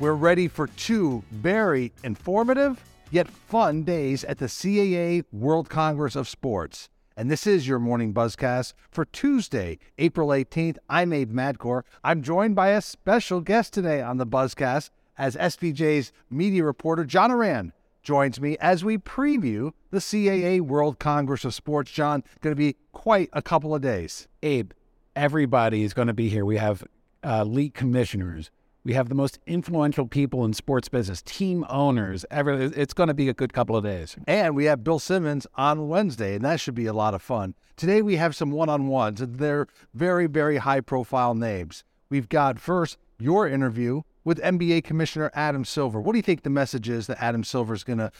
We're ready for two very informative yet fun days at the CAA World Congress of Sports. And this is your morning buzzcast for Tuesday, April 18th. I'm Abe Madkour. I'm joined by a special guest today on the buzzcast as SBJ's media reporter, John Ourand, joins me as we preview the CAA World Congress of Sports. John, going to be quite a couple of days. Abe, everybody is going to be here. We have uh, commissioners. We have the most influential people in sports business, team owners. Ever, it's going to be a good couple of days. And we have Bill Simmons on Wednesday, and that should be a lot of fun. Today we have some one-on-ones, and they're very, very high-profile names. We've got first your interview with NBA Commissioner Adam Silver. What do you think the message is that Adam Silver is going to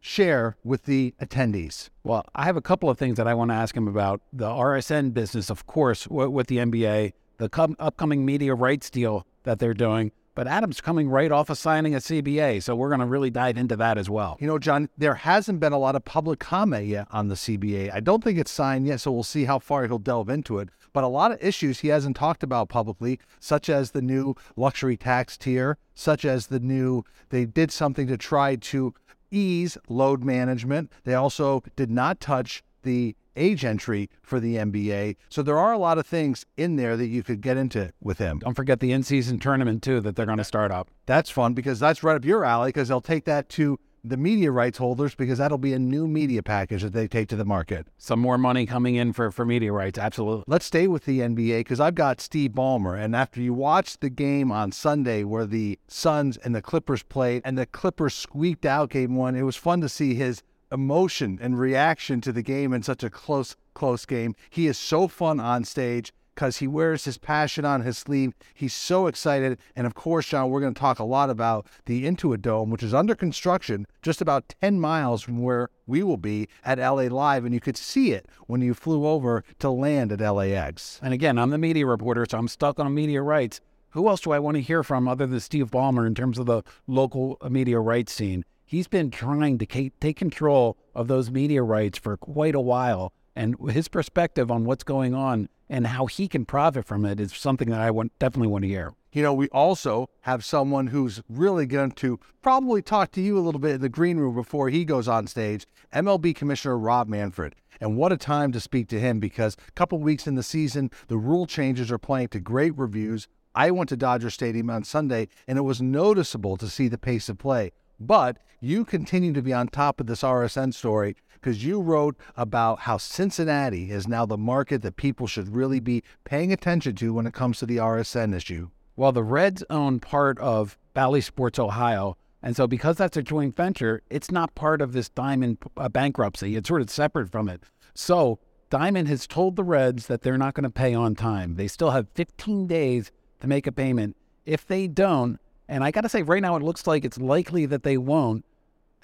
share with the attendees? Well, I have a couple of things that I want to ask him about. The RSN business, of course, with the NBA, the com- upcoming media rights deal that they're doing. But Adam's coming right off of signing a CBA, so we're going to really dive into that as well. You know, John, there hasn't been a lot of public comment yet on the CBA. I don't think it's signed yet, so we'll see how far he'll delve into it. But a lot of issues he hasn't talked about publicly, such as the new luxury tax tier, such as the new, they did something to try to ease load management. They also did not touch the age entry for the NBA. So there are a lot of things in there that you could get into with him. Don't forget the in-season tournament too that they're going to start up. That's fun because that's right up your alley because they'll take that to the media rights holders because that'll be a new media package that they take to the market. Some more money coming in for, for media rights, absolutely. Let's stay with the NBA because I've got Steve Ballmer. And after you watched the game on Sunday where the Suns and the Clippers played and the Clippers squeaked out game one, it was fun to see his emotion and reaction to the game in such a close, close game. He is so fun on stage because he wears his passion on his sleeve. He's so excited. And of course, John, we're going to talk a lot about the Intuit Dome, which is under construction just about 10 miles from where we will be at LA Live. And you could see it when you flew over to land at LAX. And again, I'm the media reporter, so I'm stuck on media rights. Who else do I want to hear from other than Steve Ballmer in terms of the local media rights scene? He's been trying to take control of those media rights for quite a while. And his perspective on what's going on and how he can profit from it is something that I want, definitely want to hear. You know, we also have someone who's really going to probably talk to you a little bit in the green room before he goes on stage MLB Commissioner Rob Manfred. And what a time to speak to him because a couple weeks in the season, the rule changes are playing to great reviews. I went to Dodger Stadium on Sunday, and it was noticeable to see the pace of play. But you continue to be on top of this RSN story because you wrote about how Cincinnati is now the market that people should really be paying attention to when it comes to the RSN issue. Well, the Reds own part of Bally Sports Ohio. And so, because that's a joint venture, it's not part of this Diamond uh, bankruptcy. It's sort of separate from it. So, Diamond has told the Reds that they're not going to pay on time. They still have 15 days to make a payment. If they don't, and I got to say, right now, it looks like it's likely that they won't.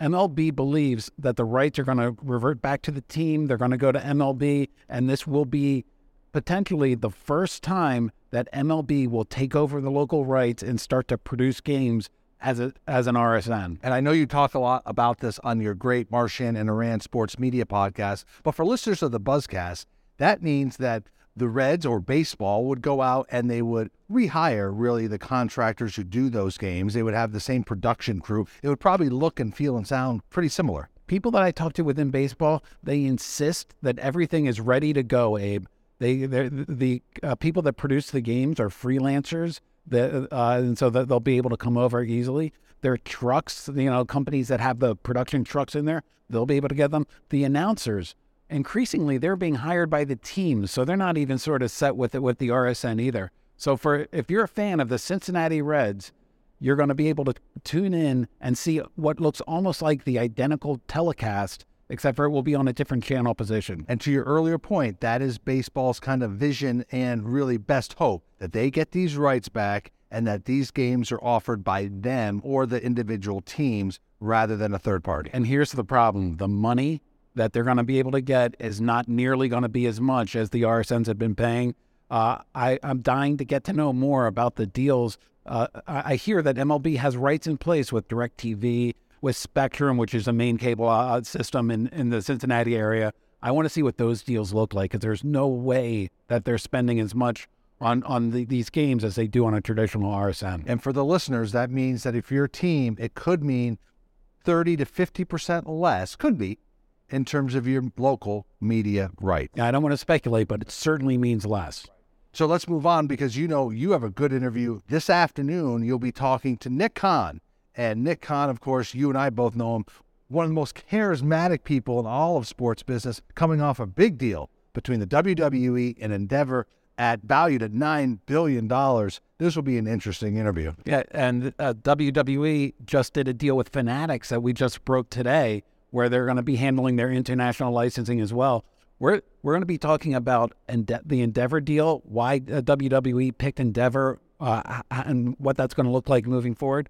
MLB believes that the rights are going to revert back to the team. They're going to go to MLB, and this will be potentially the first time that MLB will take over the local rights and start to produce games as a as an RSN. And I know you talk a lot about this on your great Marchand and Ourand Sports Media podcast, but for listeners of the Buzzcast, that means that the Reds or baseball would go out and they would rehire really the contractors who do those games. They would have the same production crew. It would probably look and feel and sound pretty similar. People that I talk to within baseball, they insist that everything is ready to go, Abe. They, the uh, people that produce the games are freelancers, that, uh, and so that they'll be able to come over easily. There are trucks, you know, companies that have the production trucks in there. They'll be able to get them. The announcers, increasingly they're being hired by the teams, so they're not even sort of set with it with the RSN either. So for if you're a fan of the Cincinnati Reds, you're going to be able to tune in and see what looks almost like the identical telecast, except for it will be on a different channel position. And to your earlier point, that is baseball's kind of vision and really best hope that they get these rights back and that these games are offered by them or the individual teams rather than a third party. And here's the problem the money that they're going to be able to get is not nearly going to be as much as the RSNs have been paying. Uh, I, am dying to get to know more about the deals. Uh, I, I, hear that MLB has rights in place with DirecTV, with Spectrum, which is a main cable uh, system in, in the Cincinnati area. I want to see what those deals look like because there's no way that they're spending as much on on the, these games as they do on a traditional RSN. And for the listeners, that means that if you're team, it could mean 30 to 50% less, could be, in terms of your local media right. Now, I don't want to speculate, but it certainly means less. So let's move on because you know you have a good interview. This afternoon, you'll be talking to Nick Khan. And Nick Khan, of course, you and I both know him, one of the most charismatic people in all of sports business, coming off a big deal between the WWE and Endeavor at valued at nine billion dollars. This will be an interesting interview. Yeah, and uh, WWE just did a deal with Fanatics that we just broke today, where they're going to be handling their international licensing as well. We're we're going to be talking about Ende- the Endeavor deal, why WWE picked Endeavor, uh, and what that's going to look like moving forward.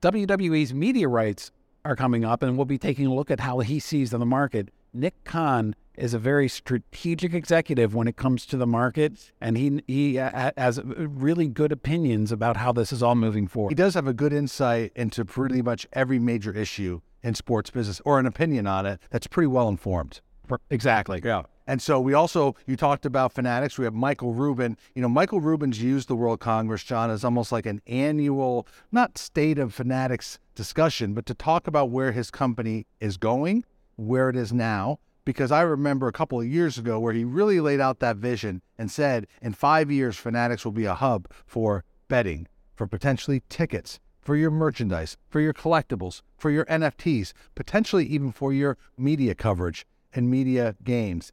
WWE's media rights are coming up, and we'll be taking a look at how he sees the market. Nick Khan is a very strategic executive when it comes to the market, and he he uh, has really good opinions about how this is all moving forward. He does have a good insight into pretty much every major issue in sports business, or an opinion on it that's pretty well informed. Exactly. Yeah. And so we also, you talked about fanatics. We have Michael Rubin. You know, Michael Rubin's used the World Congress, John, as almost like an annual, not state of fanatics discussion, but to talk about where his company is going, where it is now. Because I remember a couple of years ago where he really laid out that vision and said, in five years, Fanatics will be a hub for betting, for potentially tickets, for your merchandise, for your collectibles, for your NFTs, potentially even for your media coverage and media games.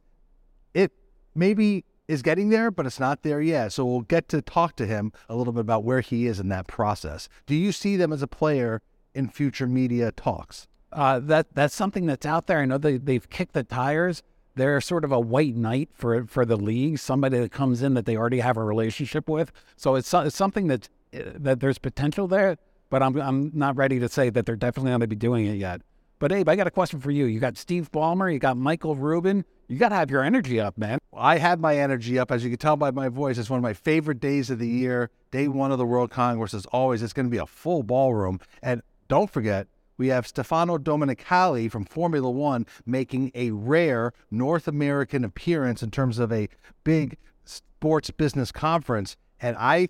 It maybe is getting there, but it's not there yet. So we'll get to talk to him a little bit about where he is in that process. Do you see them as a player in future media talks? Uh, that that's something that's out there. I know they they've kicked the tires. They're sort of a white knight for for the league, somebody that comes in that they already have a relationship with. So it's, it's something that that there's potential there, but I'm I'm not ready to say that they're definitely going to be doing it yet. But Abe, I got a question for you. You got Steve Ballmer, you got Michael Rubin. You got to have your energy up, man. I had my energy up, as you can tell by my voice. It's one of my favorite days of the year. Day one of the World Congress is always. It's going to be a full ballroom, and don't forget we have Stefano Domenicali from Formula One making a rare North American appearance in terms of a big sports business conference. And I,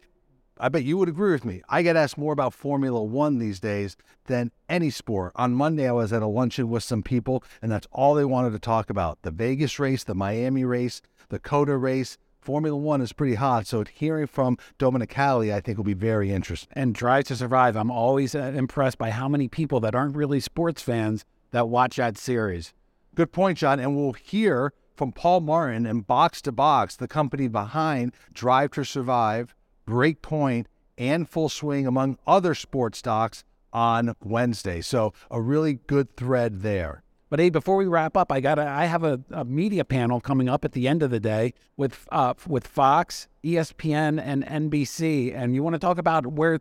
I bet you would agree with me. I get asked more about Formula One these days than any sport. On Monday, I was at a luncheon with some people, and that's all they wanted to talk about the Vegas race, the Miami race, the COTA race. Formula One is pretty hot, so hearing from Domenicali, I think, will be very interesting. And Drive to Survive, I'm always uh, impressed by how many people that aren't really sports fans that watch that series. Good point, John. And we'll hear from Paul Martin and Box to Box, the company behind Drive to Survive, Breakpoint, and Full Swing, among other sports stocks, on Wednesday. So a really good thread there. But hey, before we wrap up, I got I have a, a, media panel coming up at the end of the day with uh, with Fox, ESPN, and NBC, and you want to talk about where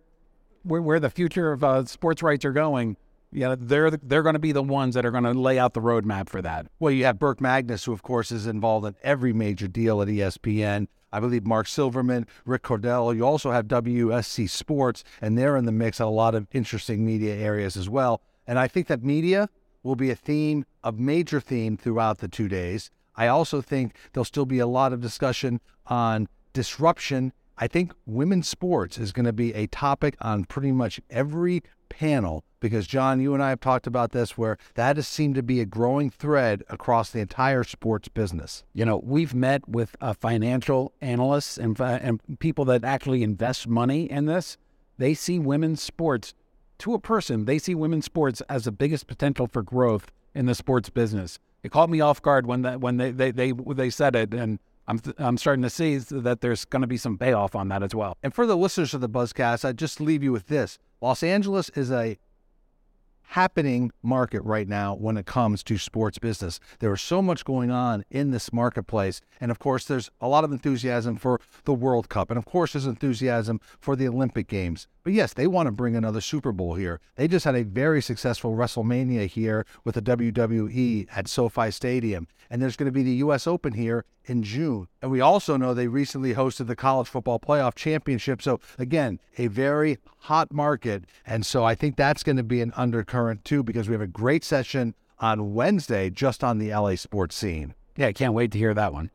where, where the future of uh, sports rights are going. Yeah, they're they're going to be the ones that are going to lay out the roadmap for that. Well, you have Burke Magnus, who of course is involved in every major deal at ESPN. I believe Mark Silverman, Rick Cordella. You also have WSC Sports, and they're in the mix on a lot of interesting media areas as well. And I think that media will be a theme, a major theme throughout the two days. I also think there'll still be a lot of discussion on disruption. I think women's sports is going to be a topic on pretty much every panel because, John, you and I have talked about this where that has seemed to be a growing thread across the entire sports business. You know, we've met with uh, financial analysts and, and people that actually invest money in this. They see women's sports to a person, they see women's sports as the biggest potential for growth in the sports business. It caught me off guard when that when they they they, they said it, and I'm I'm starting to see that there's going to be some payoff on that as well. And for the listeners of the Buzzcast, I just leave you with this: Los Angeles is a happening market right now when it comes to sports business. There is so much going on in this marketplace. And of course, there's a lot of enthusiasm for the World Cup. And of course, there's enthusiasm for the Olympic Games. But yes, they want to bring another Super Bowl here. They just had a very successful WrestleMania here with the WWE at SoFi Stadium. And there's going to be the U.S. Open here in June. And we also know they recently hosted the College Football Playoff Championship. So, again, a very hot market. And so I think that's going to be an undercurrent too, because we have a great session on Wednesday just on the LA sports scene. Yeah, I can't wait to hear that one.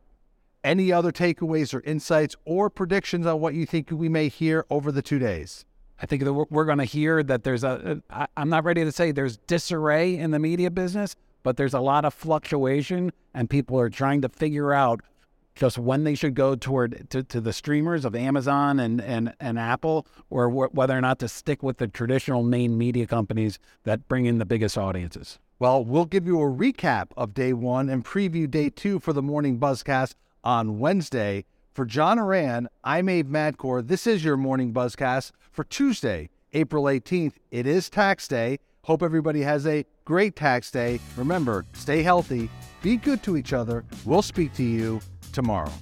Any other takeaways or insights or predictions on what you think we may hear over the two days? I think that we're, we're going to hear that there's a, uh, I'm not ready to say there's disarray in the media business, but there's a lot of fluctuation, and people are trying to figure out just when they should go toward to, to the streamers of Amazon and and, and Apple, or wh- whether or not to stick with the traditional main media companies that bring in the biggest audiences. Well, we'll give you a recap of day one and preview day two for the morning buzzcast on Wednesday. For John Ourand, I'm Abe Madkour. This is your morning buzzcast for Tuesday, April 18th. It is tax day. Hope everybody has a great tax day. Remember, stay healthy, be good to each other. We'll speak to you tomorrow.